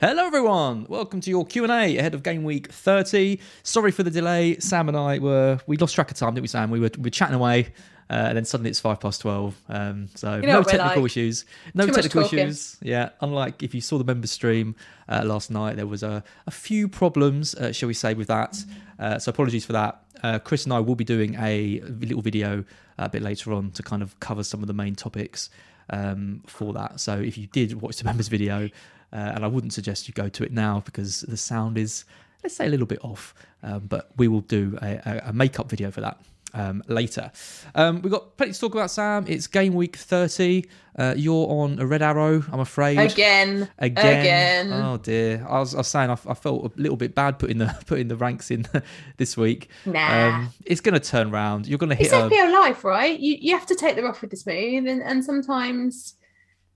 Hello, everyone. Welcome to your Q and A ahead of Game Week 30. Sorry for the delay. Sam and I were we lost track of time, didn't we, Sam? We were we were chatting away, uh, and then suddenly it's five past twelve. Um, so You know no technical like. issues. No Too technical issues. Yeah. Unlike if you saw the member stream uh, last night, there was a, a few problems, uh, shall we say, with that. Uh, so apologies for that. Uh, Chris and I will be doing a little video uh, a bit later on to kind of cover some of the main topics um, for that. So if you did watch the members video, uh, and I wouldn't suggest you go to it now because the sound is, let's say, a little bit off. Um, but we will do a, a, a makeup video for that um, later. Um, we've got plenty to talk about, Sam. It's game week 30. Uh, you're on a red arrow, I'm afraid. Again. Again. Again. Oh dear. I was, I was saying I, I felt a little bit bad putting the putting the ranks in this week. Nah. it's going to turn round. You're going to hit It's a, FPL life, right? You you have to take the rough with the smooth, and, and sometimes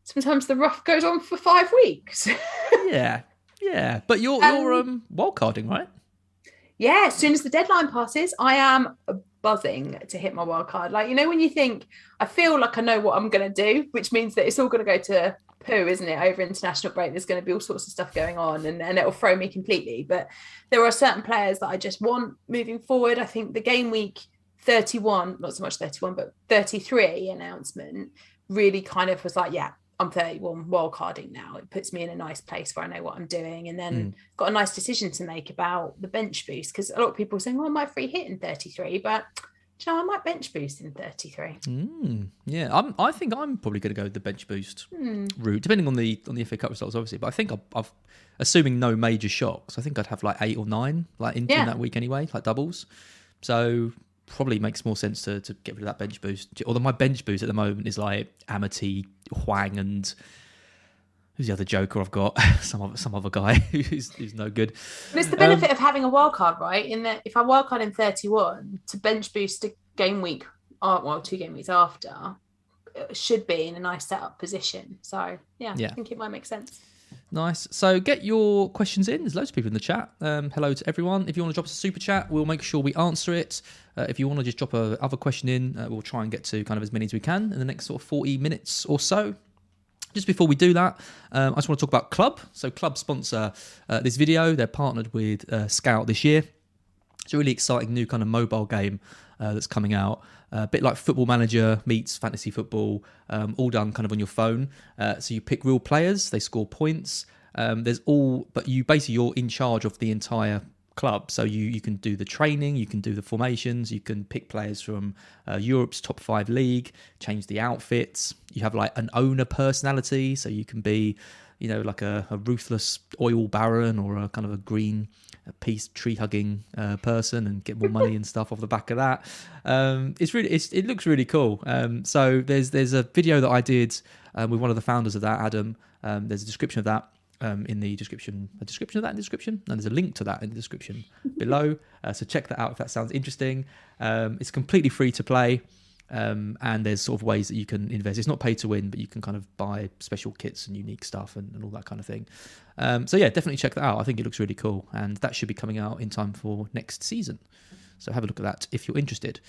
sometimes the rough goes on for five weeks. yeah, yeah. But you're Um, you're um wildcarding, right? yeah, as soon as the deadline passes, I am buzzing to hit my wild card. Like you know when you think I feel like I know what I'm going to do, which means that it's all going to go to poo, isn't it? Over international break, there's going to be all sorts of stuff going on, and, and it'll throw me completely. But there are certain players that I just want moving forward. I think the game week 31, not so much 31, but 33 announcement really kind of was like, yeah, I'm 31 wild carding now. It puts me in a nice place where I know what I'm doing. And then got a nice decision to make about the bench boost because a lot of people are saying, well, I might free hit in 33, but you know, I might bench boost in 33. Mm, yeah, I'm, I think I'm probably going to go the bench boost Hmm. route, depending on the on the FA Cup results, obviously. But I think I've, I've assuming no major shocks. I think I'd have like eight or nine like in, in Yeah. that week anyway, like doubles. So probably makes more sense to, to get rid of that bench boost. Although my bench boost at the moment is like Amity, Hwang, and who's the other joker I've got? some other some other guy who's who's no good. But it's the benefit of having a wild card, right? In that if I wild card in 31 to bench boost a game week, uh, well, two game weeks after, it should be in a nice setup position. So yeah, Yeah. I think it might make sense. Nice. So get your questions in. There's loads of people in the chat. Um, hello to everyone. If you want to drop us a super chat, we'll make sure we answer it. Uh, if you want to just drop a other question in, uh, we'll try and get to kind of as many as we can in the next sort of 40 minutes or so. Just before we do that, um, I just want to talk about Club. So Club sponsor uh, this video. They're partnered with uh, Scout this year. It's a really exciting new kind of mobile game uh, that's coming out. A bit like Football Manager meets fantasy football, um, all done kind of on your phone. Uh, so you pick real players, they score points. Um, there's all, but you basically you're in charge of the entire club. So you you can do the training, you can do the formations, you can pick players from uh, Europe's top five league, change the outfits. You have like an owner personality, so you can be, you know, like a, a ruthless oil baron or a kind of a green a peace tree hugging uh, person and get more money and stuff off the back of that. Um, it's really it's, it looks really cool. Um, so there's there's a video that I did uh, with one of the founders of that, Adam. Um, there's a description of that um, in the description, a description of that in the description, and there's a link to that in the description below. Uh, so check that out if that sounds interesting. Um, it's completely free to play. Um, and there's sort of ways that you can invest. It's not pay to win, but you can kind of buy special kits and unique stuff and, and all that kind of thing. Um, so yeah, definitely check that out. I think it looks really cool, and that should be coming out in time for next season. So have a look at that if you're interested.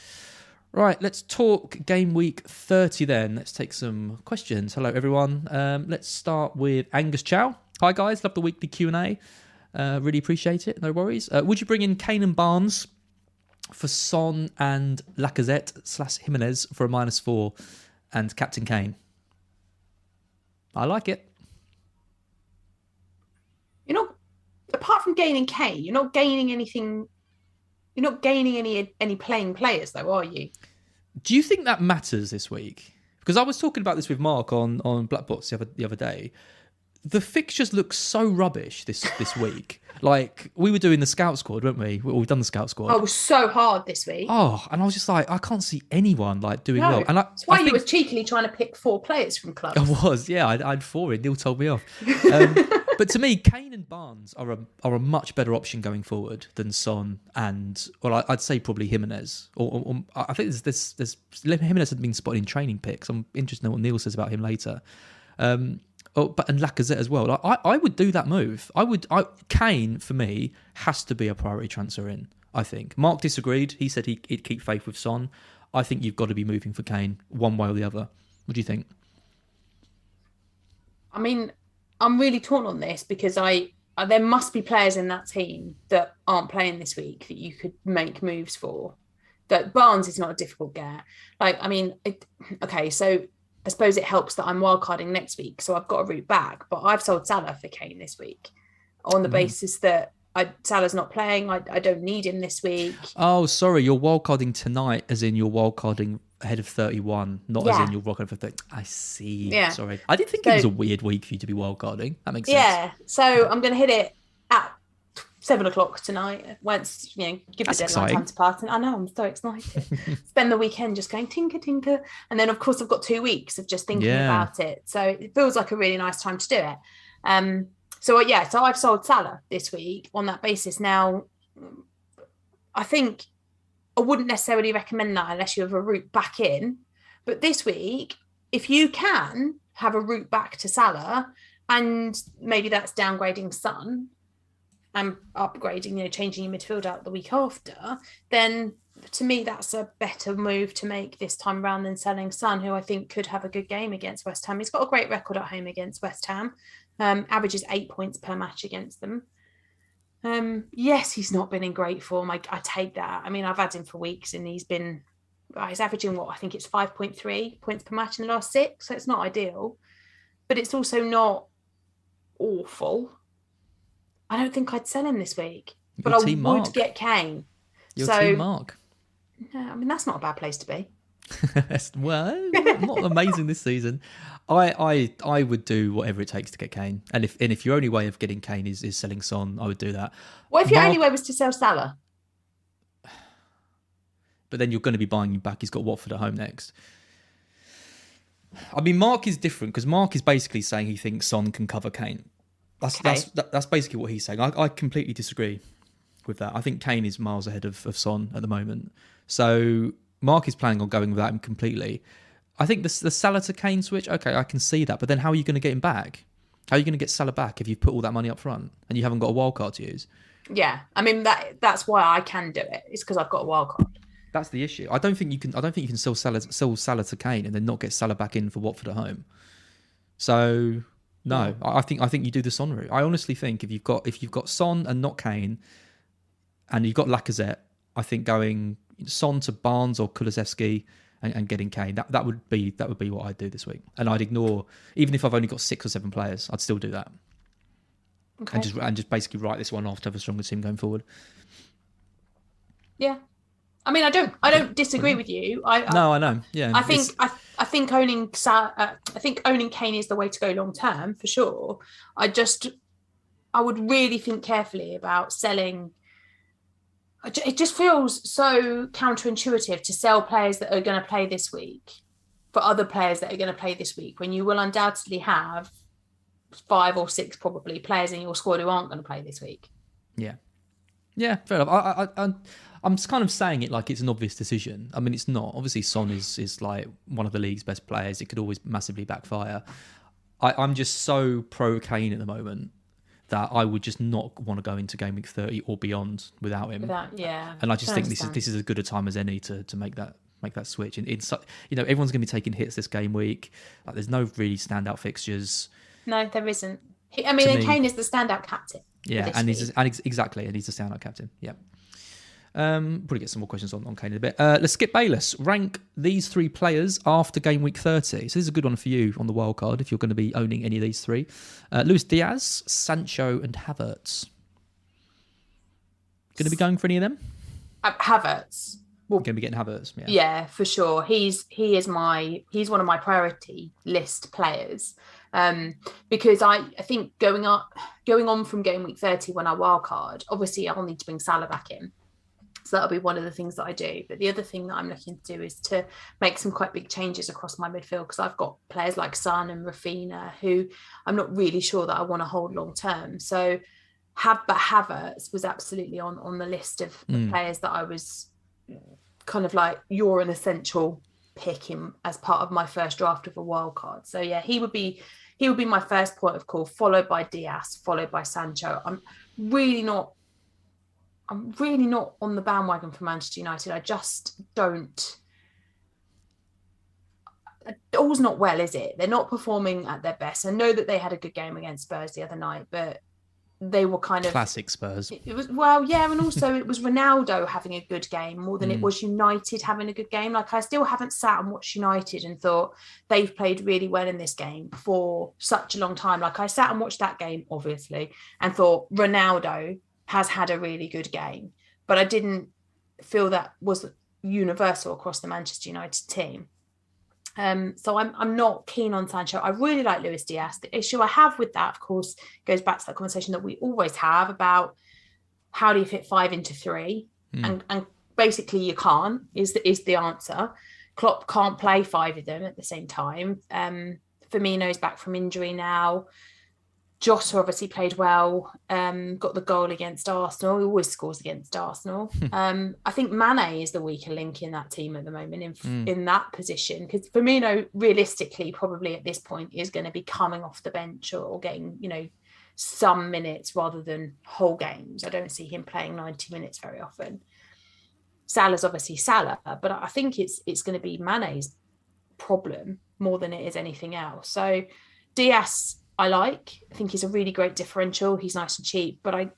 Right, let's talk game week 30 then. Let's take some questions. Hello everyone. Um, let's start with Angus Chow. Hi guys, love the weekly Q&A. Uh, really appreciate it. No worries. Uh, would you bring in Kane and Barnes for Son and Lacazette slash Jimenez for a minus four and Captain Kane? I like it. You're not, apart from gaining Kane, you're not gaining anything. You're not gaining any any playing players, though, are you? Do you think that matters this week? Because I was talking about this with Mark on on Black Box the other the other day. The fixtures look so rubbish this this week. Like we were doing the scout squad, weren't we? We've done the scout squad. Oh, it was so hard this week. Oh, and I was just like, I can't see anyone like doing no, well. And I, that's why I you think- was cheekily trying to pick four players from clubs. I was, yeah. I'd, I'd four it. Neil told me off. Um, but to me, Kane and Barnes are a are a much better option going forward than Son and well, I, I'd say probably Jimenez. Or, or, or I think there's this there's Jimenez had been spotted in training picks. I'm interested in what Neil says about him later. Um, oh, but and Lacazette as well. Like, I I would do that move. I would. I Kane for me has to be a priority transfer in. I think Mark disagreed. He said he, he'd keep faith with Son. I think you've got to be moving for Kane one way or the other. What do you think? I mean, I'm really torn on this because I uh, there must be players in that team that aren't playing this week that you could make moves for. That Barnes is not a difficult get. Like, I mean, it, okay, so I suppose it helps that I'm wildcarding next week, so I've got a route back. But I've sold Salah for Kane this week on the mm. basis that I, Salah's not playing. I, I don't need him this week. Oh, sorry, you're wildcarding tonight, as in you're wildcarding ahead of 31, not as in you're wildcarding for 30. I see. Yeah. Sorry. I didn't think So- it was a weird week for you to be wildcarding. That makes sense. Yeah, so I'm going to hit it seven o'clock tonight. Once you know, give That's the deadline exciting. time to pass. And I know I'm so excited. Spend the weekend just going tinker tinker, and then of course I've got two weeks of just thinking Yeah. about it. So it feels like a really nice time to do it. Um, so uh, yeah, so I've sold Salah this week on that basis. Now, I think I wouldn't necessarily recommend that unless you have a route back in. But this week, if you can have a route back to Salah, and maybe that's downgrading Son and upgrading, you know, changing your midfield out the week after, then to me that's a better move to make this time round than selling Son, who I think could have a good game against West Ham. He's got a great record at home against West Ham, um, averages eight points per match against them. Um, yes, he's not been in great form. I, I take that. I mean, I've had him for weeks and he's been, uh, he's averaging what I think it's 5.3 points per match in the last six. So it's not ideal, but it's also not awful. I don't think I'd sell him this week, but Your I would Mark. get Kane. Your so, team Mark. Yeah, I mean, that's not a bad place to be. well, not, not amazing this season. I, I I would do whatever it takes to get Kane. And if and if your only way of getting Kane is, is selling Son, I would do that. What if your Mark- only way was to sell Salah? but then you're going to be buying him back. He's got Watford at home next. I mean, Mark is different because Mark is basically saying he thinks Son can cover Kane. That's Okay. that's that, that's basically what he's saying. I, I completely disagree with that. I think Kane is miles ahead of, of Son at the moment. So Mark is planning on going without him completely. I think the the Salah to Kane switch. Okay, I can see that, but then how are you going to get him back? How are you going to get Salah back if you put all that money up front and you haven't got a wild card to use? Yeah, I mean that that's why I can do it. It's because I've got a wild card. That's the issue. I don't think you can. I don't think you can sell Salah, sell Salah to Kane and then not get Salah back in for Watford at home. So no, I I think I think you do the Son route. I honestly think if you've got if you've got Son and not Kane, and you've got Lacazette, I think going Son to Barnes or Kulusevski and, and getting Kane that, that would be that would be what I'd do this week. And I'd ignore even if I've only got six or seven players, I'd still do that Okay. and just and just basically write this one off to have a stronger team going forward. yeah, I mean I don't I don't disagree with you. I I- No, I know. Yeah, I think I, I think owning uh, I think owning Kane is the way to go long term for sure. I just I would really think carefully about selling. It just feels so counterintuitive to sell players that are going to play this week for other players that are going to play this week when you will undoubtedly have five or six probably players in your squad who aren't going to play this week. Yeah, yeah, fair enough. I, I, I, I'm just kind of saying it like it's an obvious decision. I mean, it's not. Obviously, Son is is like one of the league's best players. It could always massively backfire. I, I'm just so pro Kane at the moment that I would just not want to go into game week 30 or beyond without him. Without, yeah, and I just can think this is this is as good a time as any to to make that make that switch. And it's you know everyone's going to be taking hits this game week. Like, there's no really standout fixtures. No, there isn't. I mean, me- Kane is the standout captain. Yeah, and week. he's and ex- exactly, and he's a standout captain. Yeah. Um, probably get some more questions on, on Kane in a bit. Uh, let's skip Bayless. Rank these three players after game week 30. So this is a good one for you on the wild card if you're going to be owning any of these three. Uh, Luis Diaz, Sancho, and Havertz. Going to be going for any of them? Uh, Havertz. Well, Going to be getting Havertz. Yeah. yeah, for sure. He's he is my he's one of my priority list players. Um, because I, I think going up going on from game week 30 when I wild card, obviously I'll need to bring Salah back in. So that'll be one of the things that I do. But the other thing that I'm looking to do is to make some quite big changes across my midfield because I've got players like Son and Raphinha who I'm not really sure that I want to hold long term. So have but Havertz was absolutely on on the list of, of Mm. players that I was kind of like you're an essential pick him as part of my first draft of a wild card. So yeah, he would be he would be my first point of call, followed by Diaz, followed by Sancho. I'm really not I'm really not on the bandwagon for Manchester United. I just don't all's not well, is it? They're not performing at their best. I know that they had a good game against Spurs the other night, but they were kind of Classic Spurs. it was well, yeah, and also it was Ronaldo having a good game more than it Mm. was United having a good game. Like I still haven't sat and watched United and thought they've played really well in this game for such a long time. Like I sat and watched that game, obviously, and thought Ronaldo has had a really good game, but I didn't feel that was universal across the Manchester United team. Um, so I'm I'm not keen on Sancho. I really like Luis Diaz. The issue I have with that, of course, goes back to that conversation that we always have about how do you fit five into three, Mm. and and basically you can't is the is the answer. Klopp can't play five of them at the same time. Um, Firmino's back from injury now. Jota obviously played well, um, got the goal against Arsenal. He always scores against Arsenal. um, I think Mane is the weaker link in that team at the moment in Mm. in that position because Firmino realistically probably at this point is going to be coming off the bench or, or getting you know some minutes rather than whole games. I don't see him playing 90 minutes very often. Salah's obviously Salah, but I think it's it's going to be Mane's problem more than it is anything else. So Diaz, I like. I think he's a really great differential. He's nice and cheap, but I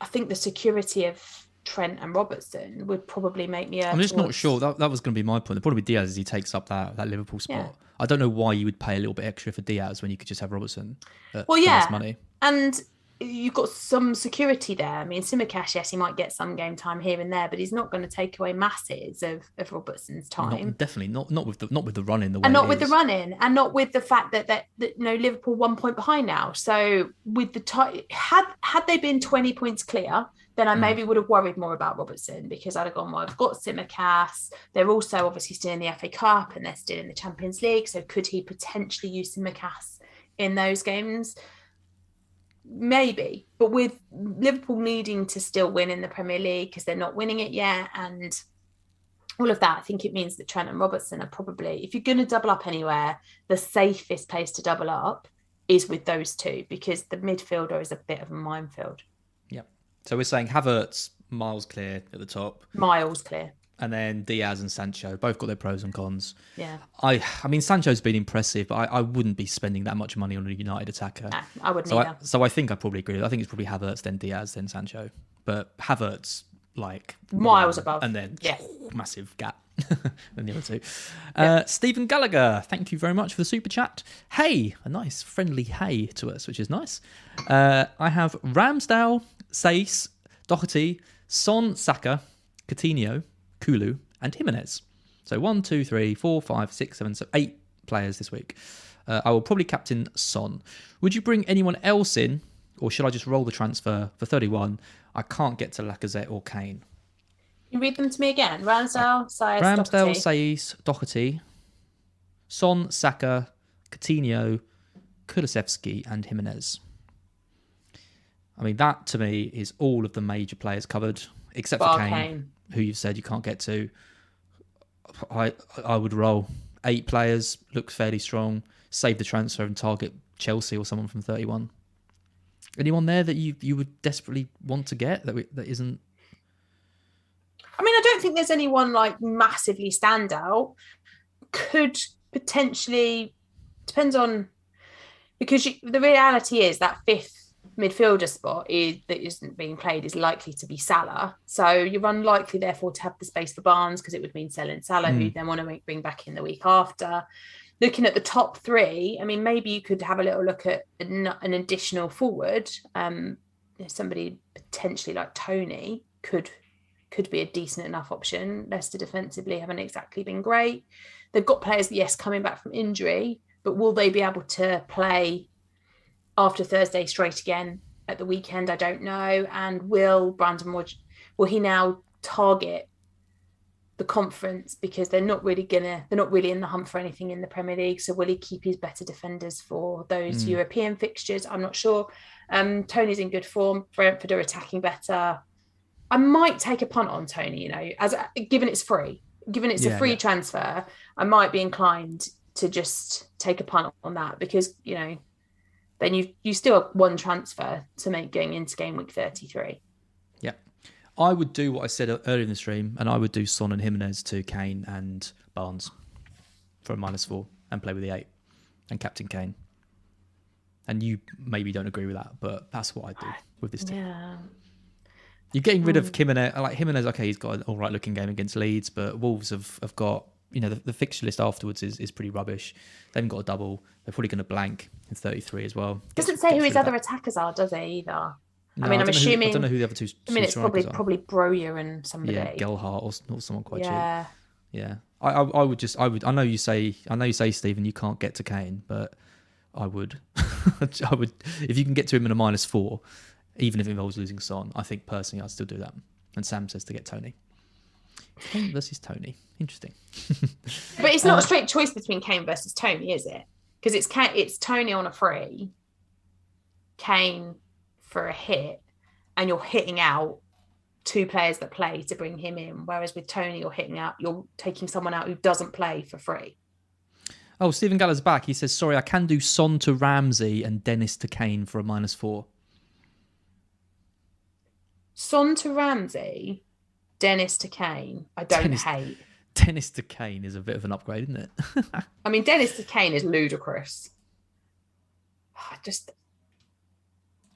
I think the security of Trent and Robertson would probably make me. I'm just not sure. That, that was going to be my point. The problem with Diaz is he takes up that, that Liverpool spot. Yeah. I don't know why you would pay a little bit extra for Diaz when you could just have Robertson. At, Well, yeah. money. And you've got some security there. I mean, Tsimikas, yes, he might get some game time here and there, but he's not going to take away masses of, of Robertson's time. Not, definitely not. Not with the not with the running the way and not it with the run in, and not with the fact that that, that you know Liverpool one point behind now so with the had had they been 20 points clear then I Mm. maybe would have worried more about Robertson because I'd have gone well I've got Tsimikas they're also obviously still in the FA Cup and they're still in the Champions League so could he potentially use Tsimikas in those games maybe but with Liverpool needing to still win in the Premier League because they're not winning it yet and all of that, I think it means that Trent and Robertson are probably, if you're going to double up anywhere, the safest place to double up is with those two because the midfielder is a bit of a minefield. Yep. So we're saying Havertz miles clear at the top, Miles clear. And then Diaz and Sancho both got their pros and cons. Yeah. I I mean Sancho's been impressive, but I, I wouldn't be spending that much money on a United attacker. No, I wouldn't So I, so I think I probably agree. I think it's probably Havertz, then Diaz, then Sancho. But Havertz, like Miles one, above. and then Yeah. massive gap. than the other two. Uh, Stephen Gallagher, thank you very much for the super chat. Hey, a nice friendly hey to us, which is nice. Uh, I have Ramsdale, Saïss, Doherty, Son, Saka, Coutinho, Kulu, and Jimenez. So one, two, three, four, five, six, seven, so eight players this week. Uh, I will probably captain Son. Would you bring anyone else in, or should I just roll the transfer for 31? I can't get to Lacazette or Kane. You read them to me again. Ramsdale, Saïss, Ramsdale, Doherty. Saïss, Doherty, Son, Saka, Coutinho, Kulusevski, and Jimenez. I mean, that to me is all of the major players covered, except Bar for Kane, Kane. Who you've said you can't get to. I I would roll eight players, looks fairly strong. Save the transfer and target Chelsea or someone from thirty-one. Anyone there that you you would desperately want to get that we, that isn't I mean, I don't think there's anyone like massively standout. Could potentially depends on because you, the reality is that fifth midfielder spot is that isn't being played is likely to be Salah. So you're unlikely, therefore, to have the space for Barnes because it would mean selling Salah, who you then want to bring back in the week after. Looking at the top three, I mean, maybe you could have a little look at an, an additional forward. Um, somebody potentially like Toney could could be a decent enough option. Leicester defensively haven't exactly been great. They've got players, yes, coming back from injury, but will they be able to play after Thursday straight again at the weekend? I don't know. And will Brandon Wood will he now target the conference because they're not really gonna they're not really in the hunt for anything in the Premier League. So will he keep his better defenders for those Mm. European fixtures? I'm not sure. Um, Toney's in good form. Brentford are attacking better. I might take a punt on Toney. You know, as given it's free, given it's Yeah, a free yeah. transfer, I might be inclined to just take a punt on that because you know, then you you still have one transfer to make going into game week 33. Yeah. I would do what I said earlier in the stream, and I would do Son and Jimenez to Kane and Barnes for a minus four and play with the eight and Captain Kane. And you maybe don't agree with that, but that's what I do with this team. Yeah. You're getting rid of hmm. Jimenez. Like Jimenez, okay, he's got an all right looking game against Leeds, but Wolves have, have got, you know, the, the fixture list afterwards is, is pretty rubbish. They haven't got a double. They're probably going to blank in 33 as well. Gets- Doesn't say who his other that. attackers are, does he? either? No, I mean, I'm don't who- I assuming- don't know who the other two. I mean, it's probably are. probably Broja and somebody. yeah, Gelhardt or, or someone quite cheap. yeah. Yeah, I, I I would just I would I know you say I know you say Stephen you can't get to Kane, but I would I would if you can get to him in a minus four, even if it involves losing Son. I think personally I'd still do that. And Sam says to get Toney. Kane versus Toney, interesting. But it's not Uh, a straight choice between Kane versus Toney, is it? Because it's it's Toney on a free, Kane for a hit, and you're hitting out two players that play to bring him in. Whereas with Toney, you're hitting out, you're taking someone out who doesn't play for free. Oh, Stephen Gallagher's back. He says, "Sorry, I can do Son to Ramsey and Dennis to Kane for a minus four. Son to Ramsey, Dennis to Kane. I don't Dennis- hate. Dennis to Kane is a bit of an upgrade, isn't it? I mean, Dennis to Kane is ludicrous. I just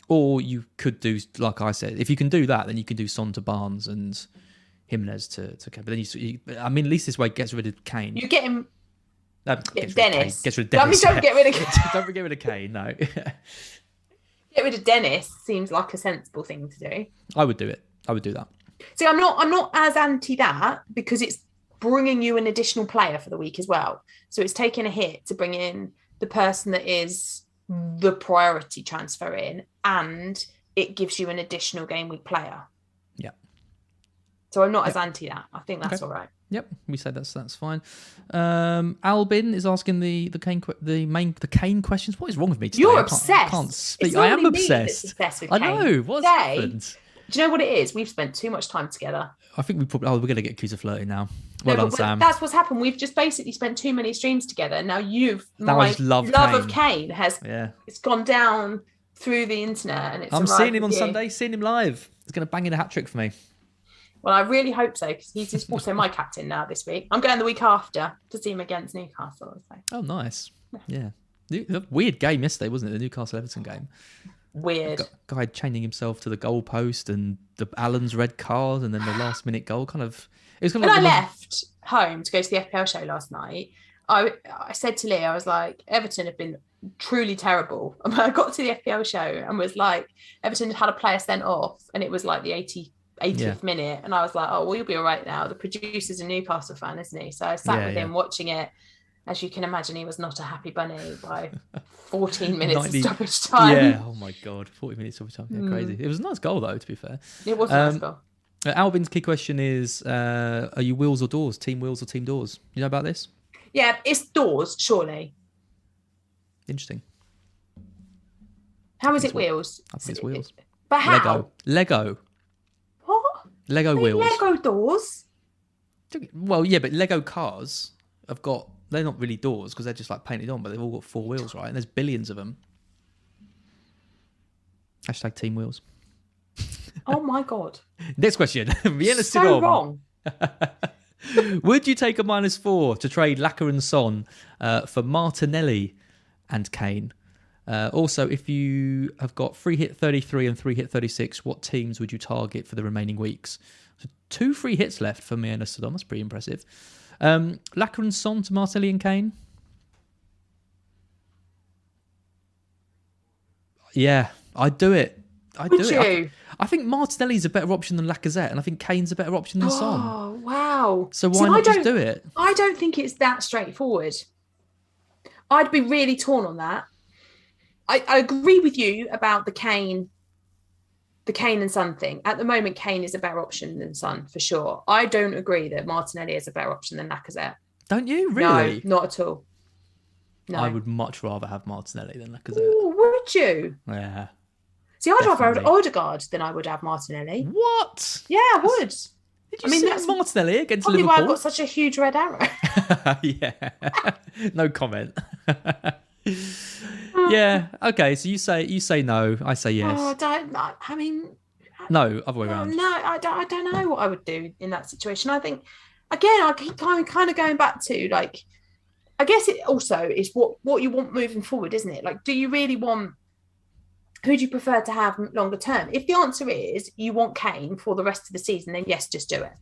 or you could do like I said. If you can do that, then you can do Son to Barnes and Jimenez to to Kane. But then you, you I mean, at least this way it gets rid of Kane. you get him um, No, gets rid. Dennis. Gets rid of Dennis. don't get rid of don't get rid of Kane. No, get rid of Dennis seems like a sensible thing to do. I would do it. I would do that. See, I'm not I'm not as anti that because it's bringing you an additional player for the week as well. So it's taking a hit to bring in the person that is the priority transfer in, and it gives you an additional game week player. Yeah. So I'm not as anti that. I think that's Okay. all right. Yep, we said that's that's fine. Um, Albin is asking the the Kane the main the Kane questions. What is wrong with me today? You're I can't, I obsessed. can't speak. I am normally me that's obsessed. obsessed I know. What's Today- happened? Do you know what it is? We've spent too much time together. I think we probably. Oh, we're gonna get accused of flirting now. Well No, done, Sam. That's what's happened. We've just basically spent too many streams together. Now you've I my just love of Kane has Yeah, it's gone down through the internet and it's I'm seeing him on you. Sunday. Seeing him live. He's gonna bang in a hat trick for me. Well, I really hope so because he's just also my captain now this week. I'm going the week after to see him against Newcastle. So Oh, nice. Yeah. A Weird game yesterday, wasn't it? The Newcastle Everton game. Weird. Gu- Guy chaining himself to the goalpost and the Allan's red card and then the last minute goal. Kind of. It was kind When of I like the- left home to go to the FPL show last night, I I said to Lee, I was like, Everton have been truly terrible. And I got to the FPL show and was like, Everton had had a player sent off, and it was like the 80, 80th Yeah. minute, and I was like, oh, well, you'll be all right now. The producer's a Newcastle fan, isn't he? So I sat Yeah, with yeah. him watching it. As you can imagine, he was not a happy bunny by 14 minutes 90 of stoppage time. Yeah. Oh my god. Forty minutes of time. Yeah, Mm. crazy. It was a nice goal though. To be fair. It was a nice Um, goal. Uh, Albin's key question is: uh, Are you wheels or doors? Team wheels or team doors? You know about this? Yeah, it's doors, surely. Interesting. How is it wheels? I think it's wheels. But how? Lego. Lego. What? Lego wheels. Lego doors. Well, yeah, but Lego cars have got. They're not really doors because they're just like painted on, but they've all got four wheels, right? And there's billions of them. Hashtag team wheels. Oh my god. Next question. Vienna so wrong. Would you take a minus four to trade Lacquer and Son uh, for Martinelli and Kane? Uh, also, if you have got free hit 33 and three hit 36, what teams would you target for the remaining weeks? So two free hits left for me and Sodom. That's pretty impressive. Um, Lacquer and Son to Martinelli and Kane? Yeah, I'd do it. I Would do it. I, you? I think Martinelli's a better option than Lacazette, and I think Kane's a better option than Son. Oh wow! So why See, not just don't- do it? I don't think it's that straightforward. I'd be really torn on that. I, I agree with you about the Kane, the Kane and Son thing. At the moment, Kane is a better option than Son for sure. I don't agree that Martinelli is a better option than Lacazette. Don't you really? No, not at all. No. I would much rather have Martinelli than Lacazette. Ooh, would you? Yeah. See, I'd rather have Definitely. Odegaard than I would have Martinelli. What? Yeah, I would. Did you I mean, see that's Martinelli against Probably why I've got such a huge red arrow. yeah. no comment. yeah. Okay. So you say you say no. I say yes. Oh, I don't. I I mean, no. Other way Oh, around. no, I don't, I don't know what I would do in that situation. I think, again, I keep kind of, kind of going back to like, I guess it also is what what you want moving forward, isn't it? Like, do you really want? Who do you prefer to have longer term? If the answer is you want Kane for the rest of the season, then yes, just do it.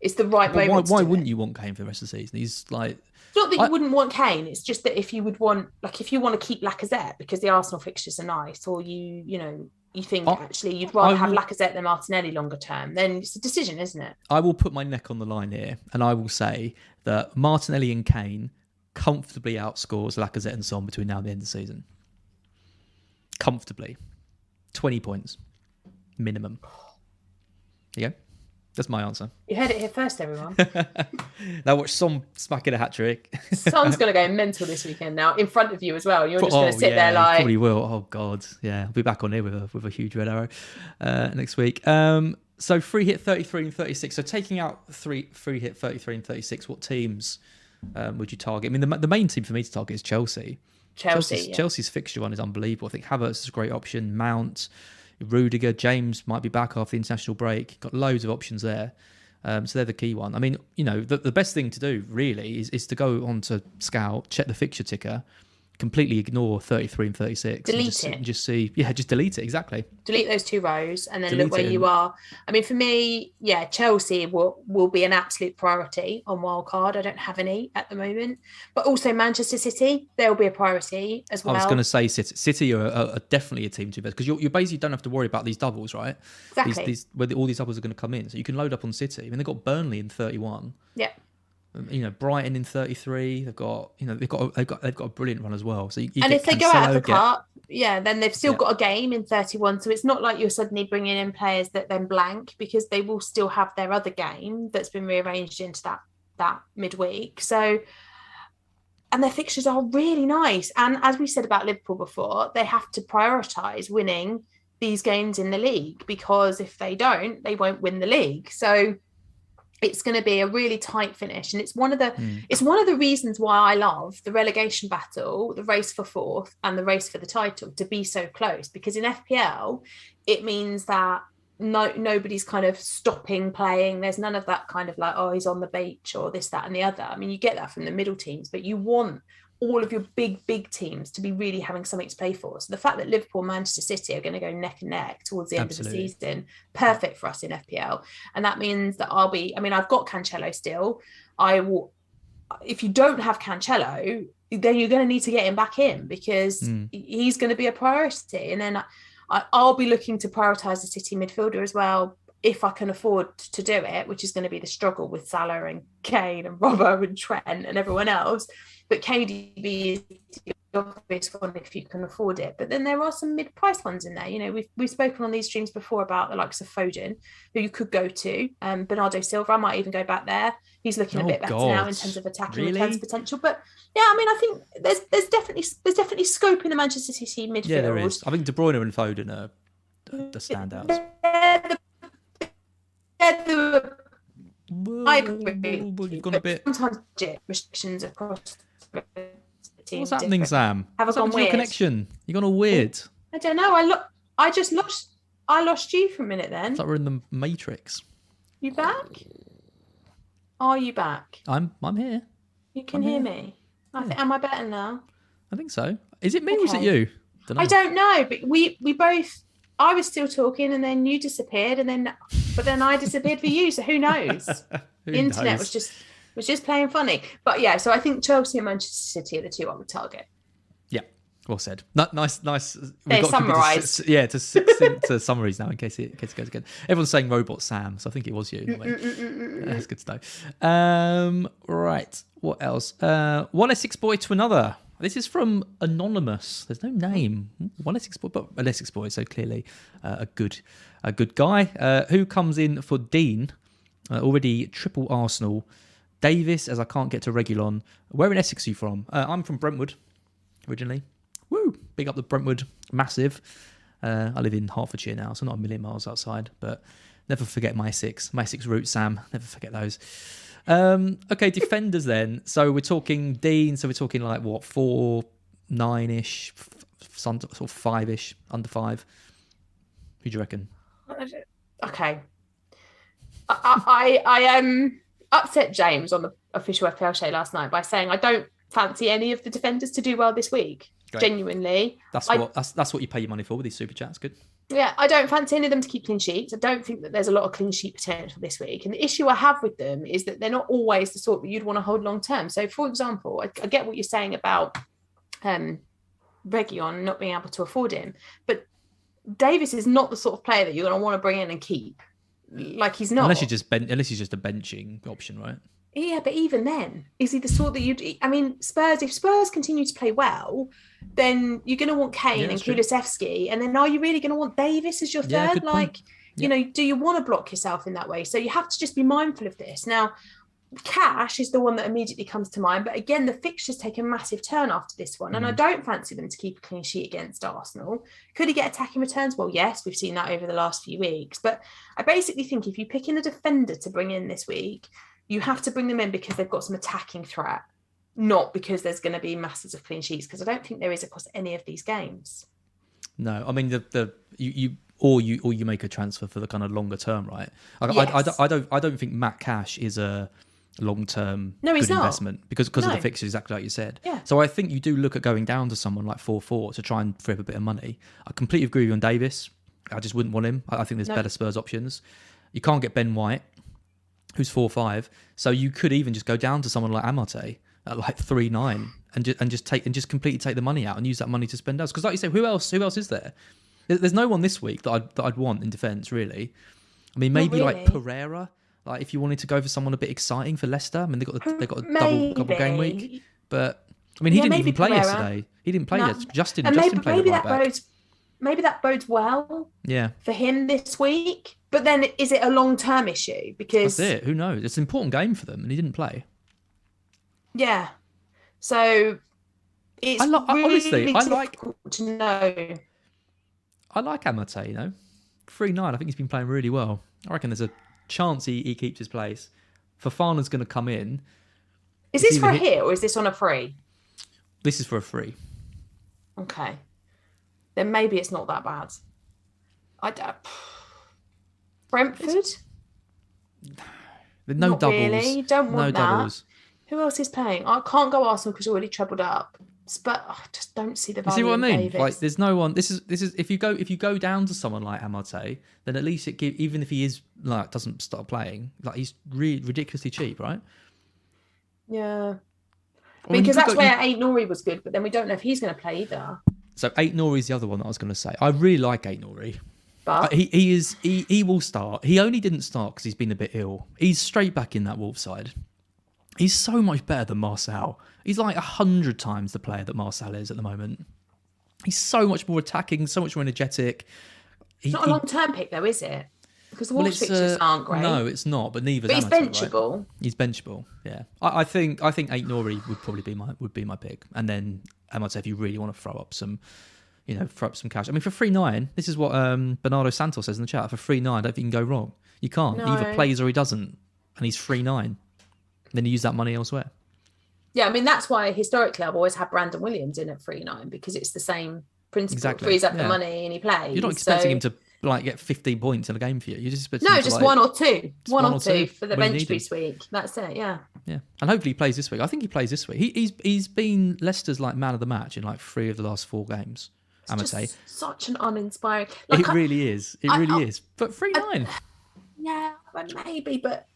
It's the right Well, why why wouldn't it. you want Kane for the rest of the season? He's like not that you I- wouldn't want Kane. It's just that if you would want, like, if you want to keep Lacazette because the Arsenal fixtures are nice, or you, you know, you think I- actually you'd rather I have will- Lacazette than Martinelli longer term, then it's a decision, isn't it? I will put my neck on the line here, and I will say that Martinelli and Kane comfortably outscores Lacazette and Son between now and the end of the season. Comfortably, twenty points minimum. There you go. That's my answer. You heard it here first, everyone. now watch Son smacking a hat trick. Son's going to go mental this weekend now in front of you as well. You're just going Oh, to sit yeah, there like, probably will. Oh God, yeah, I'll be back on here with a with a huge red arrow uh, next week. Um, so free hit thirty three and thirty six. So taking out three free hit thirty three and thirty six, what teams um, would you target? I mean, the the main team for me to target is Chelsea. Chelsea. Chelsea's, yeah. Chelsea's fixture one is unbelievable. I think Havertz is a great option. Mount, Rudiger, James might be back after the international break. Got loads of options there. Um, so they're the key one. I mean, you know, the, the best thing to do really is, is to go on to Scout, check the fixture ticker, completely ignore 33 and 36. Delete and just, it. just see, yeah, just delete it. Exactly. delete those two rows and then Delete look where you are. I mean, for me, yeah, Chelsea will will be an absolute priority on wildcard. I don't have any at the moment, but also Manchester City, they'll be a priority as well. I was going to say City, City are, are, are definitely a team to bet because you you basically don't have to worry about these doubles, right? Exactly. These, these, where the, all these doubles are going to come in. So you can load up on City. I mean, they've got Burnley in 31. yeah. Um, you know Brighton in 33 they've got you know they've got a, they've got they've got a brilliant run as well so you, you and if they go out of the Cancelo, get- cup, yeah, then they've still Yeah. got a game in 31. So it's not like you're suddenly bringing in players that then blank because they will still have their other game that's been rearranged into that that midweek. So and their fixtures are really nice. And as we said about Liverpool before, they have to prioritise winning these games in the league because if they don't, they won't win the league. So it's going to be a really tight finish and it's one of the Hmm. it's one of the reasons why I love the relegation battle, the race for fourth, and the race for the title to be so close. Because in FPL, it means that no nobody's kind of stopping playing. There's none of that kind of like, oh, he's on the beach or this, that, and the other. I mean, you get that from the middle teams, but you want all of your big, big teams to be really having something to play for. So the fact that Liverpool, Manchester City are going to go neck and neck towards the end Absolutely. of the season, perfect for us in FPL. And that means that I'll be, I mean, I've got Cancelo still. I will if you don't have Cancelo, then you're going to need to get him back in because Mm. he's going to be a priority. And then I, I'll be looking to prioritize the City midfielder as well if I can afford to do it, which is going to be the struggle with Salah and Kane and Robbo and Trent and everyone else. But KDB is the obvious one if you can afford it. But then there are some mid-price ones in there. You know, we've we've spoken on these streams before about the likes of Foden, who you could go to. Um, Bernardo Silva, I might even go back there. He's looking a Oh, bit better now in terms of attacking Really? returns potential. But yeah, I mean, I think there's there's definitely there's definitely scope in the Manchester City midfield. yeah there is I think De Bruyne and Foden are the standouts They're the, they're the, I agree. You've gone a bit Sometimes restrictions across what's happening different. Sam Have I what's happened gone weird? connection you're gone all weird I don't know. I look. I just lost. I lost you for a minute. Then it's like we're in the Matrix you back? Are you back? I'm I'm here You can I'm hear here. me. I think. Am I better now? I think so is it me or is it you Dunno. I don't know, but we we both. I was still talking, and then you disappeared, and then but then I disappeared for you. So who knows? Who the internet knows? was just was just playing funny. But yeah, so I think Chelsea and Manchester City are the two I would target. Yeah. Well said. Ni- nice, nice. They're got summarised. to, yeah, to succinct uh, summaries now in case it, in case it goes again. Everyone's saying robot Sam, so I think it was you. in. That's good to know. Um, right. What else? Uh, one Essex boy to another. This is from anonymous. There's no name. One Essex boy, but an Essex boy, so clearly uh, a good, a good guy. Uh, who comes in for Digne? Uh, already triple Arsenal. Davies, as I can't get to Reguilón. Where in Essex are you from? Uh, I'm from Brentwood originally. Woo! Big up the Brentwood, massive. Uh, I live in Hertfordshire now, so not a million miles outside, but never forget my six, my six roots, Sam. Never forget those. Um, okay, defenders then. So we're talking Digne. So we're talking like what four, nine ish, sort of five ish, under five. Who do you reckon? Okay. I, I, I um upset James on the official FPL show last night by saying I don't fancy any of the defenders to do well this week. Great. Genuinely, That's I- what that's, that's what you pay your money for with these super chats. Good. Yeah, I don't fancy any of them to keep clean sheets. I don't think that there's a lot of clean sheet potential this week. And the issue I have with them is that they're not always the sort that you'd want to hold long term. So, for example, I, I get what you're saying about um, Reguilón not being able to afford him, but Davies is not the sort of player that you're going to want to bring in and keep. Like he's not. Unless you just ben- unless he's just a benching option, right? Yeah, but even then, is he the sort that you'd? I mean, Spurs. If Spurs continue to play well, then you're going to want Kane Yeah, and. Kulusevski, and then are you really going to want Davies as your Yeah, third? point. like, you know, do you want to block yourself in that way? So you have to just be mindful of this. Now, Cash is the one that immediately comes to mind, but again, the fixtures take a massive turn after this one, Mm. and I don't fancy them to keep a clean sheet against Arsenal. Could he get attacking returns? Well, yes, we've seen that over the last few weeks, but I basically think if you pick in a defender to bring in this week, you have to bring them in because they've got some attacking threat, not because there's going to be masses of clean sheets. Because I don't think there is across any of these games. No, I mean the the you, you or you or you make a transfer for the kind of longer term, right? I, I, I, Yes. I don't I don't think Matt Cash is a long term No, good not. investment because because of the No. fixtures exactly like you said. Yeah. So I think you do look at going down to someone like four four to try and free up a bit of money. I completely agree with you on Davies. I just wouldn't want him. I I think there's No. better Spurs options. You can't get Ben White, who's four five. So you could even just go down to someone like Amartey at like three nine and just and just take and just completely take the money out and use that money to spend else. Because like you say, who else? Who else is there? There- There's no one this week that I'd that I'd want in defence really. I mean, maybe like. Pereira. Like if you wanted to go for someone a bit exciting for Leicester, I mean they got the, they got a hmm, double double game week. But I mean, he Yeah, didn't even play Pereira. yesterday. He didn't play No. yet. Justin and Justin maybe, played maybe right that back. bodes maybe that bodes well Yeah, for him this week. But then is it a long term issue? Because that's it. Who knows? It's an important game for them, and he didn't play. yeah, so it's I I- really honestly, I like- to know. I like Amartey, you know, three nine. I think he's been playing really well. I reckon there's a chance he, he keeps his place. Fofana's going to come in. Is It's this for a hit or is this on a free? This is for a free. Okay, then maybe it's not that bad. I don't. Uh, Brentford. No Not doubles. really. Don't no want that. doubles. Who else is playing? I can't go Arsenal because already trebled up. But I oh, just don't see the You value. see what I mean? Davies. Like, there's no one. This is this is if you go if you go down to someone like Amartey, then at least it give even if he is like doesn't start playing, like he's really ridiculously cheap, right? yeah, I mean, because you that's go- you- where Aït-Nouri was good, but then we don't know if he's going to play either. So Aït-Nouri is the other one that I was going to say. I really like Aït-Nouri. But he he is he he will start. He only didn't start because he's been a bit ill. He's straight back in that Wolf side. He's so much better than Marçal. He's like a hundred times the player that Marçal is at the moment. He's so much more attacking, so much more energetic. He, it's not a long term pick though, is it? Because the well, Wolves fixtures uh, aren't great. No, it's not. But neither. but he's Amartey, right? benchable. He's benchable. Yeah, I, I think I think Aït-Nouri would probably be my would be my pick, and then Amartey if you really want to throw up some, you know, throw up some cash. I mean, for three nine, this is what um, Bernardo Santos says in the chat. For three nine, I don't think you can go wrong. You can't. He either plays or he doesn't, and he's three nine. Then you use that money elsewhere. Yeah, I mean that's why historically I've always had Brandon Williams in at three nine because it's the same principle. Exactly, Frees up yeah. the money and he plays. You're not expecting So- him to like get 15 points in a game for you. You're just expecting No, just like- one or two. One, one or two, two for the bench boost week. That's it. Yeah. Yeah, and hopefully he plays this week. I think he plays this week. He, he's he's been Leicester's like man of the match in like three of the last four games. It's Amartey. say such an uninspiring. Like, it I- really is. It I- really I- is. But three nine. yeah, but maybe, but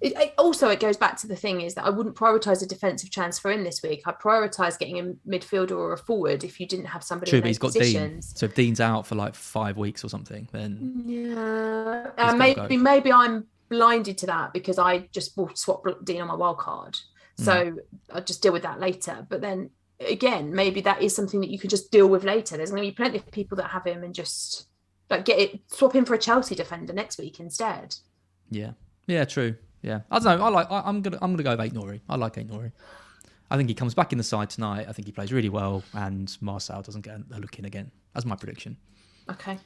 It, it- also, it goes back to the thing is that I wouldn't prioritise a defensive transfer in this week. I'd prioritise getting a midfielder or a forward if you didn't have somebody True, in but he's got Digne. positions. So if Digne's out for like five weeks or something, then Yeah, uh, go. maybe maybe I'm blinded to that because I just will swap Digne on my wild card, so Mm. I'll just deal with that later. But then again, maybe that is something that you can just deal with later. There's going to be plenty of people that have him and just like get it swap him for a Chelsea defender next week instead. yeah, yeah, true. Yeah, I don't know. I like. I, I'm gonna. I'm gonna go with Aït-Nouri. I like Aït-Nouri. I think he comes back in the side tonight. I think he plays really well, and Marçal doesn't get a look in again. That's my prediction. Okay,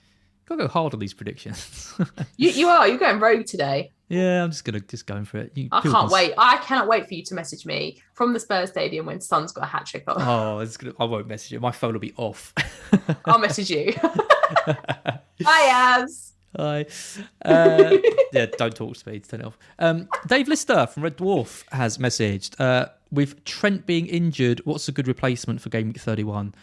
Gotta go hard on these predictions. you you are you're going rogue today. yeah, I'm just gonna just going for it. You, I can't can wait. I cannot wait for you to message me from the Spurs stadium when Son's got a hat trick on. Oh, it's gonna, I won't message you. My phone will be off. I'll message you. Bye, Az. Hi. Uh, yeah, don't talk to me. Turn it off. Um, Dave Lister from Red Dwarf has messaged uh, with Trent being injured. What's a good replacement for game week 31?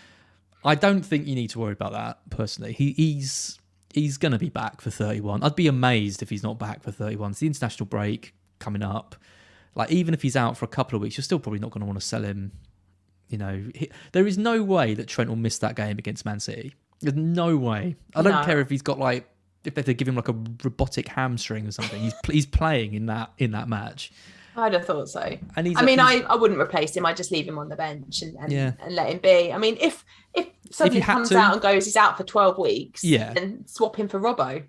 I don't think you need to worry about that personally. He, he's he's going to be back for 31. I'd be amazed if he's not back for 31. It's the international break coming up. Like even if he's out for a couple of weeks, you're still probably not going to want to sell him. You know, he, there is no way that Trent will miss that game against Man City. There's no way. I don't No. care if he's got like if they give him like a robotic hamstring or something. He's he's playing in that in that match. I'd have thought so. And he's I mean, he's- I, I wouldn't replace him. I'd just leave him on the bench and, and, Yeah. and let him be. I mean, if if somebody had comes to- out and goes, he's out for 12 weeks, Yeah. then swap him for Robbo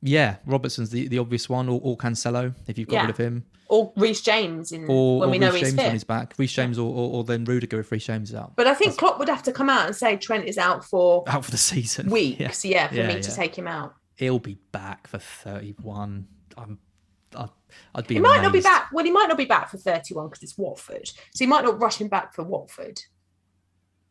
yeah, Robertson's the, the obvious one, or, or Cancelo if you've got Yeah. rid of him, or Reece James in, or, when or we know Reece he's James when fit. he's back. Reece James or, or, or then Rudiger if Reece James is out. But I think Klopp would have to come out and say Trent is out for out for the season. weeks, yeah, for Yeah, me yeah. to take him out. He'll be back for 31. I'm, I'd, I'd be He might not be back. Well, he might not be back for 31 because it's Watford. So he might not rush him back for Watford.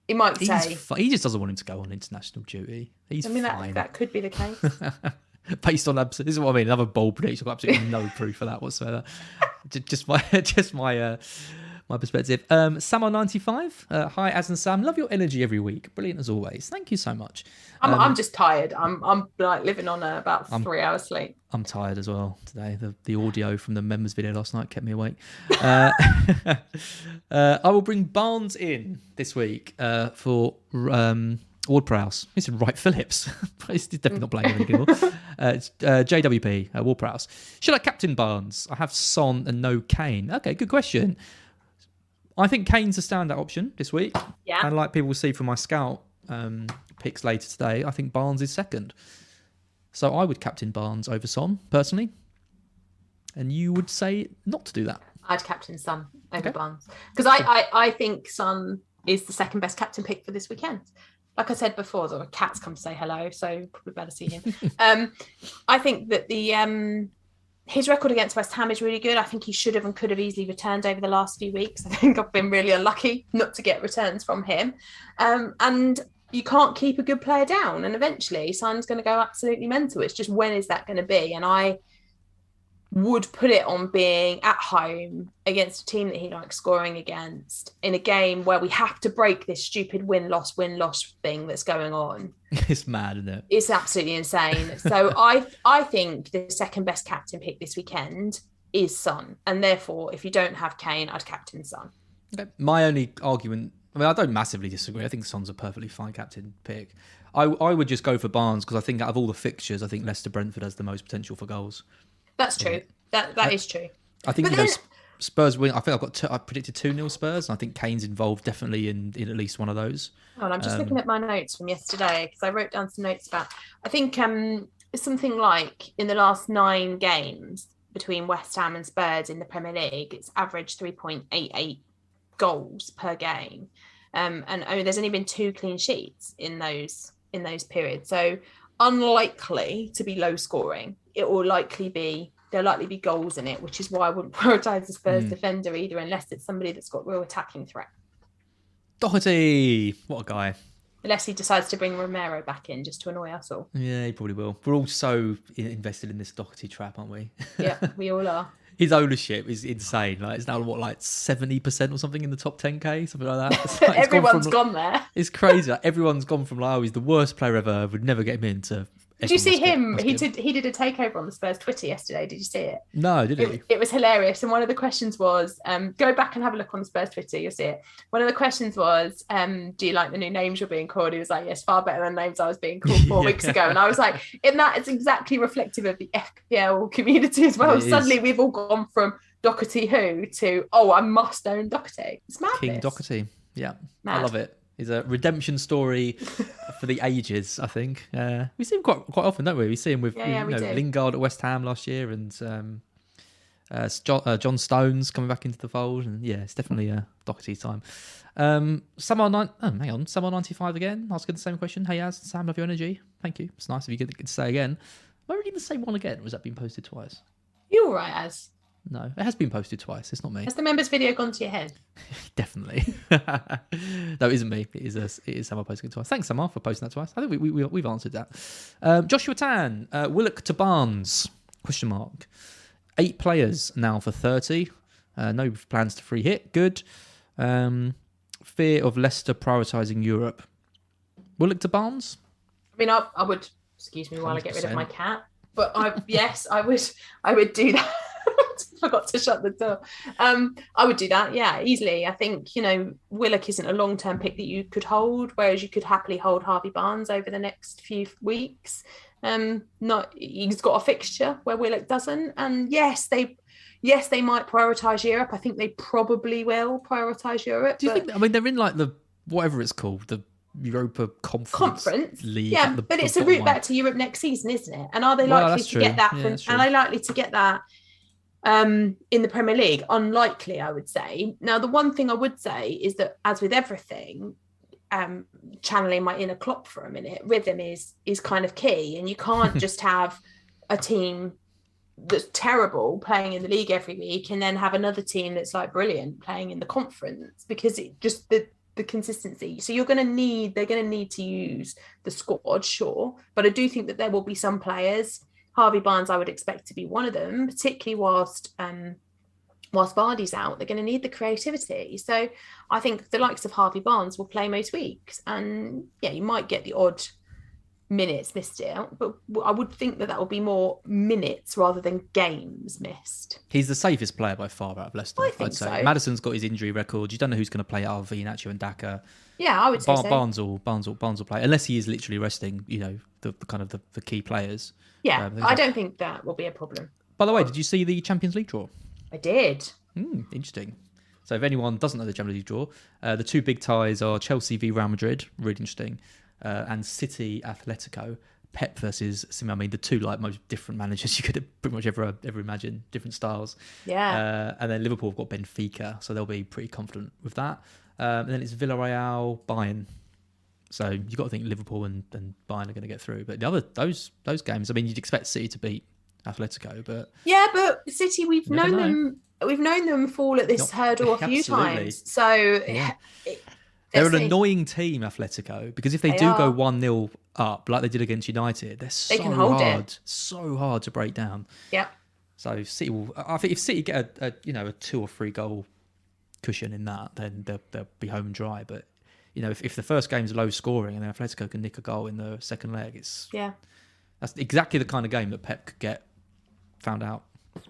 He might He's say, fi- he just doesn't want him to go on international duty. He's I mean, that, fine. that could be the case. Based on abs- this is what I mean. Another bold prediction. I've got absolutely no proof of that whatsoever. Just my just my uh, my perspective. Um, Samo ninety five. Uh, hi, As and Sam. Love your energy every week. Brilliant as always. Thank you so much. I'm, Um, I'm just tired. I'm I'm like living on a, about I'm- three hours sleep. I'm tired as well today. The the audio from the members video last night kept me awake. Uh, uh, I will bring Barnes in this week uh, for um, Ward Prowse. He said Wright Phillips. He's definitely not playing anymore. Uh, it's, uh, JWP uh, Ward Prowse. Should I captain Barnes? I have Son and no Kane. Okay, good question. I think Kane's a standout option this week. Yeah. And like people will see from my scout um, picks later today, I think Barnes is second. So I would captain Barnes over Son personally, and you would say not to do that. I'd captain Son over Okay. Barnes because I, I I think Son is the second best captain pick for this weekend. Like I said before, the cats come to say hello, so probably better see him. um, I think that the um, his record against West Ham is really good. I think he should have and could have easily returned over the last few weeks. I think I've been really unlucky not to get returns from him. Um, and you can't keep a good player down, and eventually Son's going to go absolutely mental. It's just when is that going to be? And I would put it on being at home against a team that he likes scoring against in a game where we have to break this stupid win loss win loss thing that's going on. it's mad, isn't it? It's absolutely insane. so I I think the second best captain pick this weekend is Son, and therefore if you don't have Kane, I'd captain Son. My only argument, I mean, I don't massively disagree. I think Son's a perfectly fine captain pick. I, I would just go for Barnes because I think out of all the fixtures, I think Leicester Brentford has the most potential for goals. That's true. That that is true. I think But you then- S- Spurs win. I think I've got two, I predicted two 0 Spurs. And I think Kane's involved definitely in, in at least one of those. Oh, and I'm just Um, looking at my notes from yesterday because I wrote down some notes about. I think um something like in the last nine games between West Ham and Spurs in the Premier League, it's averaged 3.88 goals per game, um, and oh, there's only been two clean sheets in those in those periods. So unlikely to be low scoring. It will likely be there'll likely be goals in it, which is why I wouldn't prioritise the Spurs Mm. defender either, unless it's somebody that's got real attacking threat. Doherty, what a guy. Unless he decides to bring Romero back in just to annoy us all. Yeah, he probably will. We're all so invested in this Doherty trap, aren't we? Yeah, we all are. His ownership is insane. Like it's now what, like seventy percent or something in the top ten k, something like that. It's like- it's Everyone's from- gone there. It's crazy. Like, everyone's gone from like, oh, he's the worst player ever. Would never get him in to Did you see him? He did. He did a takeover on the Spurs Twitter yesterday. Did you see it? No, did he? It, it was hilarious. And one of the questions was, um, go back and have a look on the Spurs Twitter, you'll see it. One of the questions was, um, do you like the new names you're being called? He was like, yes, far better than names I was being called four Yeah. weeks ago. And I was like, in that, it's exactly reflective of the FPL community as well. It is. Suddenly we've all gone from Doherty who to, oh, I must own Doherty. It's madness. King Doherty. Yeah, I love it. It's a redemption story for the ages. I think uh, we see him quite quite often, don't we? We see him with Yeah, yeah, you know. Lingard at West Ham last year, and um, uh, John, uh, John Stones coming back into the fold, and yeah, it's definitely a Doherty time. Um, Summer nine, oh, hang on, Summer ninety five again. Asking the same question. Hey, Az, Sam, love your energy. Thank you. It's nice if you get to say again. Am I reading the same one again? Or was that being posted twice? You're right, as. No, it has been posted twice. It's not me. Has the members video gone to your head? Definitely. no, it isn't me. It is a, it is Samar posting it twice. Thanks, Samar, for posting that twice. I think we, we, we've answered that. Um, Joshua Tan, uh, Willock to Barnes, question mark. Eight players now for 30. Uh, no plans to free hit. Good. Um, fear of Leicester prioritising Europe. Willock to Barnes? I mean, I, I would excuse me while I get rid of my cat, but I yes, I would I would do that. I forgot to shut the door. Um, I would do that, yeah, easily. I think you know Willock isn't a long term pick that you could hold, whereas you could happily hold Harvey Barnes over the next few weeks. Um, not he's got a fixture where Willock doesn't, and yes, they. Yes, they might prioritise Europe. I think they probably will prioritise Europe. Do you but- think, I mean, they're in like the, whatever it's called, the Europa Conference, conference. League. Yeah, the- but it's a route one. back to Europe next season, isn't it? And are they likely that's to true. get that? From, that's and are they likely to get that um, in the Premier League? Unlikely, I would say. Now, the one thing I would say is that, as with everything, um, channeling my inner Klopp for a minute, rhythm is is kind of key, and you can't just have a team that's terrible playing in the league every week and then have another team that's like brilliant playing in the conference because it just the the consistency so you're going to need they're going to need to use the squad sure but i do think that there will be some players harvey barnes i would expect to be one of them particularly whilst um whilst Vardy's out, they're going to need the creativity. So I think the likes of Harvey Barnes will play most weeks, and yeah, you might get the odd minutes missed out, but I would think that that would be more minutes rather than games missed. He's the safest player by far out of Leicester. I think would say so. Maddison's got his injury record. You don't know who's going to play out of Iheanacho and Daka. Yeah, I would say so. Barnes will Barnes will Barnes will play unless he is literally resting. You know the, the kind of the, the key players. yeah, um, I don't think that will be a problem. By the way, did you see the Champions League draw? I did. Hmm, interesting. So if anyone doesn't know the Champions League draw, uh, the two big ties are Chelsea v Real Madrid, really interesting, uh, and City Atletico. Pep versus Simeone. I mean, the two like most different managers you could pretty much ever ever imagine, different styles. Yeah. Uh, and then Liverpool have got Benfica, so they'll be pretty confident with that. Um, and then it's Villarreal, Bayern. So you've got to think Liverpool and, and Bayern are going to get through. But the other those those games, I mean, you'd expect City to beat Atletico, but Yeah, but City, we've known know. them. We've known them fall at this Not- hurdle a few times. So Yeah. it- they're an annoying team, Atletico, because if they, They do go one 0 up like they did against United, they're so can hold it. hard, so hard to break down. Yeah. So City will. I think if City get a, a you know a two or three goal cushion in that, then they'll, they'll be home and dry. But you know if, if the first game's low scoring and then Atletico can nick a goal in the second leg, it's Yeah. that's exactly the kind of game that Pep could get found out.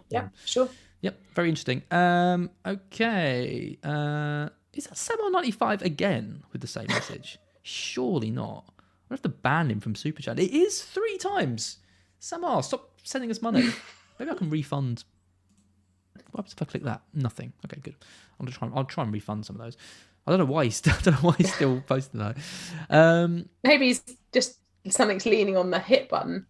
Yeah. Sure. Yep, very interesting. Um, okay, uh, is that ninety five again with the same message? Surely not. I have to ban him from Super Chat. It is three times. Samar, stop sending us money. Maybe I can refund. What happens if I click that? Nothing. Okay, good. I'll try. I'll try and refund some of those. I don't know why he's still. I don't know why he's still posting that. Um, Maybe he's just something's leaning on the hit button.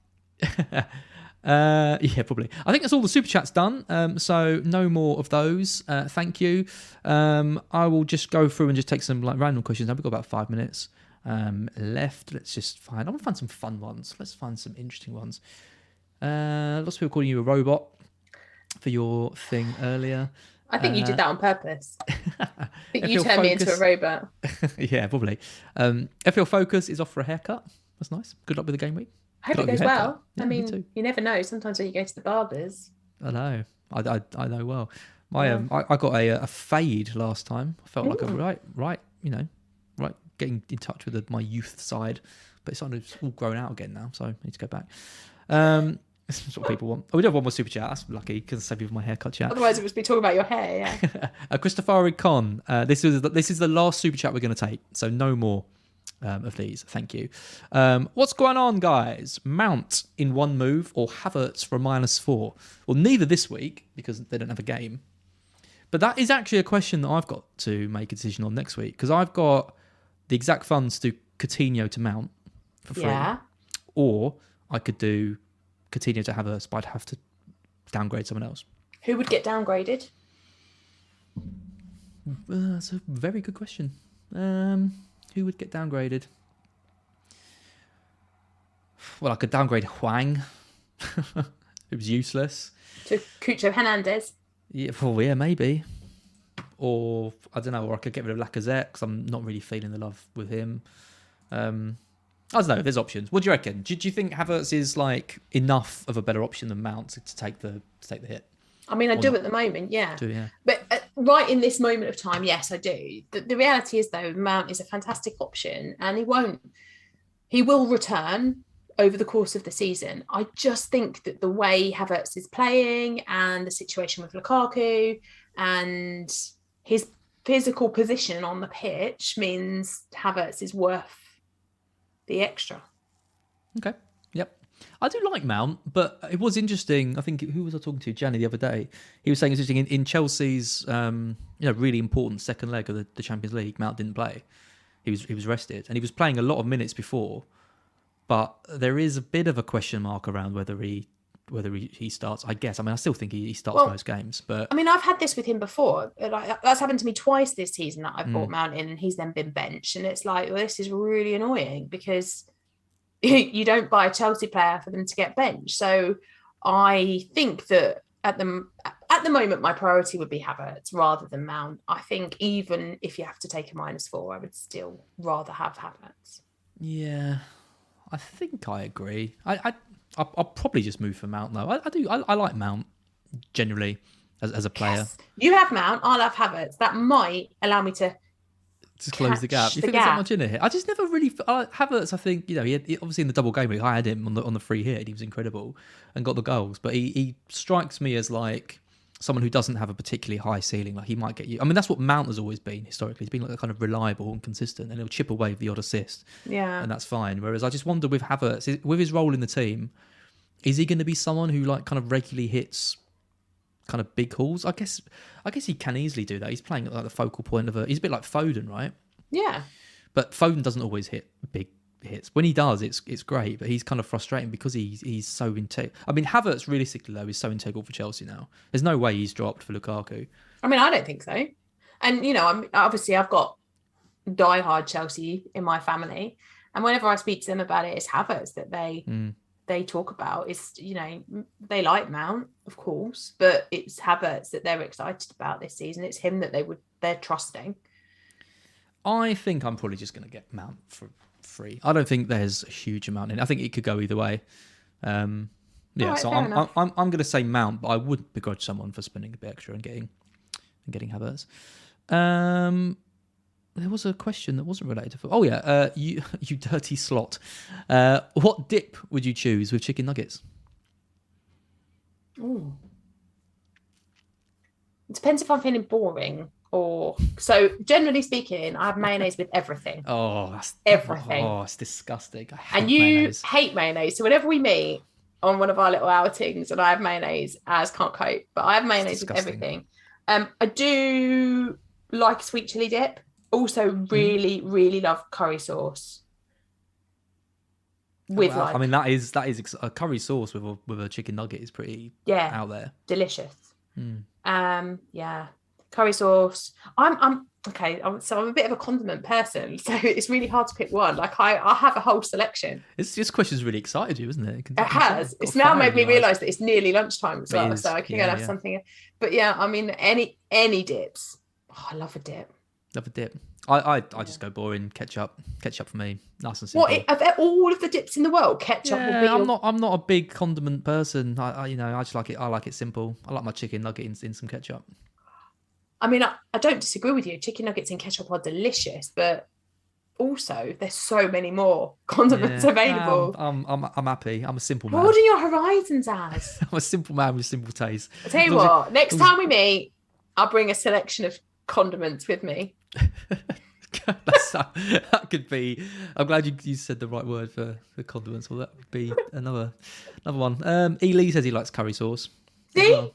Uh, yeah, probably. I think that's all the super chats done. Um, so no more of those. Uh, thank you. Um, I will just go through and just take some like random questions. Now we've got about five minutes um, left. Let's just find. I want to find some fun ones. Let's find some interesting ones. Uh, lots of people calling you a robot for your thing earlier. I think you Uh, did that on purpose. I think you turned me into a robot. yeah, probably. Um, FL Focus is off for a haircut. That's nice. Good luck with the game week. I hope Got it goes well. Yeah, I mean, too. you never know. Sometimes when you go to the barbers, I know. I, I, I know well. My Yeah. um, I, I got a, a fade last time. I felt like a Ooh. right, right, you know, right, getting in touch with the, my youth side. but it's, on, it's all grown out again now, so I need to go back. Um, that's what people want. Oh, we do have one more super chat. That's lucky because save you my haircut chat. Otherwise, it would be talking about your hair. Yeah. uh, Christopher Con, uh, this is this is the last super chat we're going to take, so no more um, of these. Thank you. Um, what's going on, guys? Mount in one move or Havertz for a minus four? Well, neither this week because they don't have a game. But that is actually a question that I've got to make a decision on next week because I've got the exact funds to Coutinho to Mount for free, yeah. or I could do Coutinho to Havertz, but I'd have to downgrade someone else. Who would get downgraded? Uh, that's a very good question. Um, who would get downgraded? Well, I could downgrade Hwang. it was useless. To Cucho Hernandez. Yeah, well, yeah, maybe. Or I don't know. Or I could get rid of Lacazette because I'm not really feeling the love with him. Um, I don't know. There's options. What do you reckon? Do, do you think Havertz is like enough of a better option than Mount to, to take the to take the hit? I mean, I Or do not. at the moment, yeah. Do yeah. But uh, right in this moment of time, yes, I do. The, the reality is, though, Mount is a fantastic option, and he won't. He will return over the course of the season. I just think that the way Havertz is playing and the situation with Lukaku and his physical position on the pitch means Havertz is worth the extra. Okay. I do like Mount, but it was interesting. I think who was I talking to? Gianni the other day. He was saying it's interesting in, in Chelsea's um, you know really important second leg of the, the Champions League. Mount didn't play. He was he was rested and he was playing a lot of minutes before, but there is a bit of a question mark around whether he whether he, he starts. I guess. I mean, I still think he, he starts Well, most games, but I mean, I've had this with him before. Like that's happened to me twice this season that I've Mm. brought Mount in and he's then been benched, and it's like, well, this is really annoying because you don't buy a Chelsea player for them to get benched. So I think that at the at the moment, my priority would be Havertz rather than Mount. I think even if you have to take a minus four, I would still rather have Havertz. yeah, I think I agree. I, I I'll, I'll probably just move for Mount though. I, I do. I, I like Mount generally as, as a player. Yes. You have Mount, I'll have Havertz. That might allow me to to close the gap. You the think there's that much in it? I just never really I, Havertz. I think you know he, had, he- obviously in the double game week I had him on the on the free hit. He was incredible and got the goals. But he, he strikes me as like someone who doesn't have a particularly high ceiling. Like he might get you. I mean that's what Mount has always been historically. He's been like a kind of reliable and consistent, and he'll chip away the odd assist, yeah. and that's fine. Whereas I just wonder with Havertz with his role in the team, is he going to be someone who like kind of regularly hits? Kind of big hauls. I guess. I guess he can easily do that. He's playing at like the focal point of a. He's a bit like Foden, right? Yeah. But Foden doesn't always hit big hits. When he does, it's it's great. But he's kind of frustrating because he's he's so integral. I mean, Havertz realistically though is so integral for Chelsea now. There's no way he's dropped for Lukaku. I mean, I don't think so. And you know, I'm obviously I've got diehard Chelsea in my family, and whenever I speak to them about it, it's Havertz that they Mm. They talk about. is you know they like Mount, of course, but it's Havertz that they're excited about this season. It's him that they would they're trusting. I think I'm probably just going to get Mount for free. I don't think there's a huge amount in. it. I think it could go either way. Um, yeah, Alright, so I'm, I'm. I'm I'm going to say Mount, but I would begrudge someone for spending a bit extra and getting and getting Havertz. Um, there was a question that wasn't related to. Oh yeah, uh, you you dirty slot. Uh, what dip would you choose with chicken nuggets? Ooh. It depends if I'm feeling boring or so. Generally speaking, I have mayonnaise with everything. Oh, that's Everything. Oh, it's disgusting. I hate and you mayonnaise. hate mayonnaise. So whenever we meet on one of our little outings, and I have mayonnaise, as can't cope, but I have mayonnaise with everything. Um, I do like sweet chili dip. Also, Mm-hmm. really, really love curry sauce with Well, like, I mean, that is that is a curry sauce with a with a chicken nugget is pretty yeah, out there. delicious. Mm. Um, yeah, curry sauce. I'm, I'm okay. I'm, so I'm a bit of a condiment person, so it's really hard to pick one. Like I, I have a whole selection. This this question's really excited you, isn't it? can- It has. It's now made me realise that it's nearly lunchtime as well, so I can go yeah, and have yeah. something. But yeah, I mean, any any dips. Oh, I love a dip. Love a dip. I I, I just go boring ketchup. Ketchup for me, nice and simple. What of all of the dips in the world? Ketchup will be. yeah, Your... I'm not. I'm not a big condiment person. I, I, you know, I just like it. I like it simple. I like my chicken nugget in, in some ketchup. I mean, I, I don't disagree with you. Chicken nuggets and ketchup are delicious, but also there's so many more condiments Yeah. available. Um, I'm, I'm, I'm happy. I'm a simple man. Broaden your horizons, as I'm a simple man with simple taste. I tell you As long as what, next time we meet, I'll bring a selection of condiments with me. That could be. I'm glad you, you said the right word for, for condiments. Well, that would be another another one. Um, E. Lee says he likes curry sauce. See? well.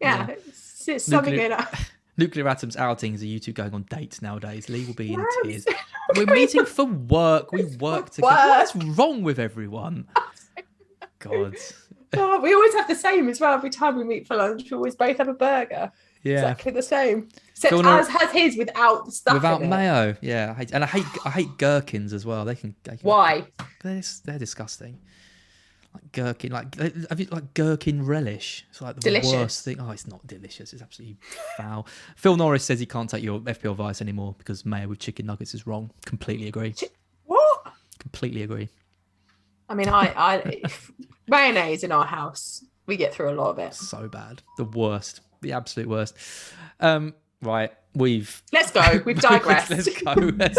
Yeah, Yeah. It's, it's something Nuclear- it. Nuclear Atoms outings are you two going on dates nowadays? Lee will be in Yes. tears. We're meeting for work. We work together. What's wrong with everyone? God. Oh, we always have the same as well. Every time we meet for lunch, we always both have a burger. Yeah. Exactly the same. Except Phil Nor- has his without the stuff Without mayo, yeah, I hate, and I hate I hate gherkins as well. They can, they can Why? They're, they're disgusting. Like gherkin, like have you like gherkin relish? It's like the Delicious. worst thing. Oh, it's not delicious. It's absolutely foul. Phil Norris says he can't take your FPL advice anymore because mayo with chicken nuggets is wrong. Completely agree. What? Completely agree. I mean, I, I mayonnaise in our house, we get through a lot of it. So bad. The worst. The absolute worst. Um, right, we've Let's go. We've digressed. let's go. Let's,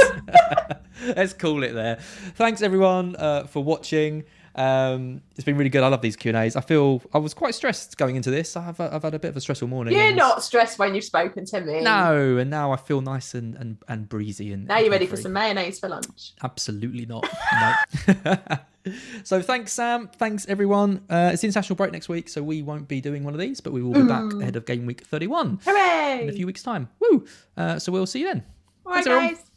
let's call it there. Thanks everyone uh, for watching. Um, it's been really good. I love these Q and A's. I feel I was quite stressed going into this. I've I've had a bit of a stressful morning. You're not stressed when you've spoken to me. No, and now I feel nice and and, and breezy and. Now you're ready for some mayonnaise for lunch. Absolutely not. No. So thanks, Sam. Thanks, everyone. Uh, it's the international break next week, so we won't be doing one of these, but we will be back ahead of game week 31 Hooray! in a few weeks' time. Woo! Uh, so we'll see you then. All right, Thanks, guys.